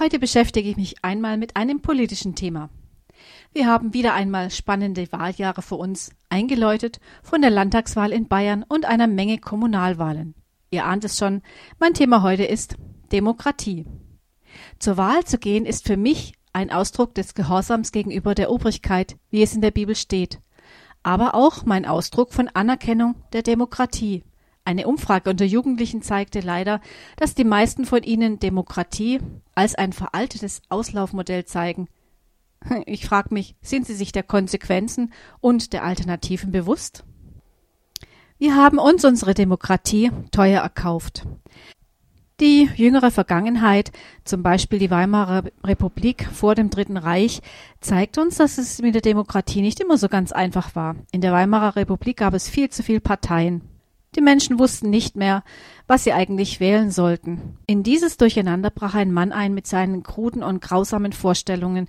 Heute beschäftige ich mich einmal mit einem politischen Thema. Wir haben wieder einmal spannende Wahljahre vor uns, eingeläutet von der Landtagswahl in Bayern und einer Menge Kommunalwahlen. Ihr ahnt es schon, mein Thema heute ist Demokratie. Zur Wahl zu gehen ist für mich ein Ausdruck des Gehorsams gegenüber der Obrigkeit, wie es in der Bibel steht, aber auch mein Ausdruck von Anerkennung der Demokratie. Eine Umfrage unter Jugendlichen zeigte leider, dass die meisten von ihnen Demokratie als ein veraltetes Auslaufmodell zeigen. Ich frage mich, sind sie sich der Konsequenzen und der Alternativen bewusst? Wir haben uns unsere Demokratie teuer erkauft. Die jüngere Vergangenheit, zum Beispiel die Weimarer Republik vor dem Dritten Reich, zeigt uns, dass es mit der Demokratie nicht immer so ganz einfach war. In der Weimarer Republik gab es viel zu viele Parteien. Die Menschen wussten nicht mehr, was sie eigentlich wählen sollten. In dieses Durcheinander brach ein Mann ein mit seinen kruden und grausamen Vorstellungen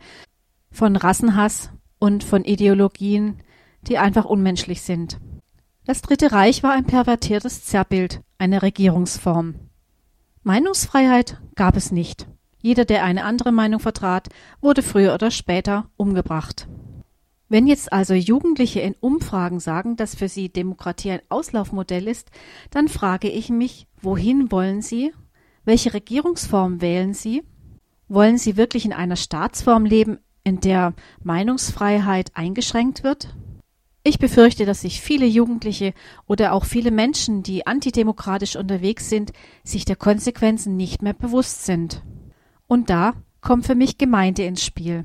von Rassenhass und von Ideologien, die einfach unmenschlich sind. Das Dritte Reich war ein pervertiertes Zerrbild, eine Regierungsform. Meinungsfreiheit gab es nicht. Jeder, der eine andere Meinung vertrat, wurde früher oder später umgebracht. Wenn jetzt also Jugendliche in Umfragen sagen, dass für sie Demokratie ein Auslaufmodell ist, dann frage ich mich, wohin wollen sie? Welche Regierungsform wählen sie? Wollen sie wirklich in einer Staatsform leben, in der Meinungsfreiheit eingeschränkt wird? Ich befürchte, dass sich viele Jugendliche oder auch viele Menschen, die antidemokratisch unterwegs sind, sich der Konsequenzen nicht mehr bewusst sind. Und da kommt für mich Gemeinde ins Spiel.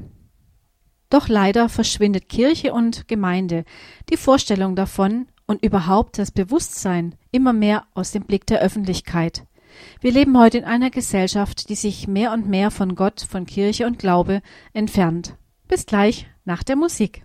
Doch leider verschwindet Kirche und Gemeinde, die Vorstellung davon und überhaupt das Bewusstsein immer mehr aus dem Blick der Öffentlichkeit. Wir leben heute in einer Gesellschaft, die sich mehr und mehr von Gott, von Kirche und Glaube entfernt. Bis gleich nach der Musik.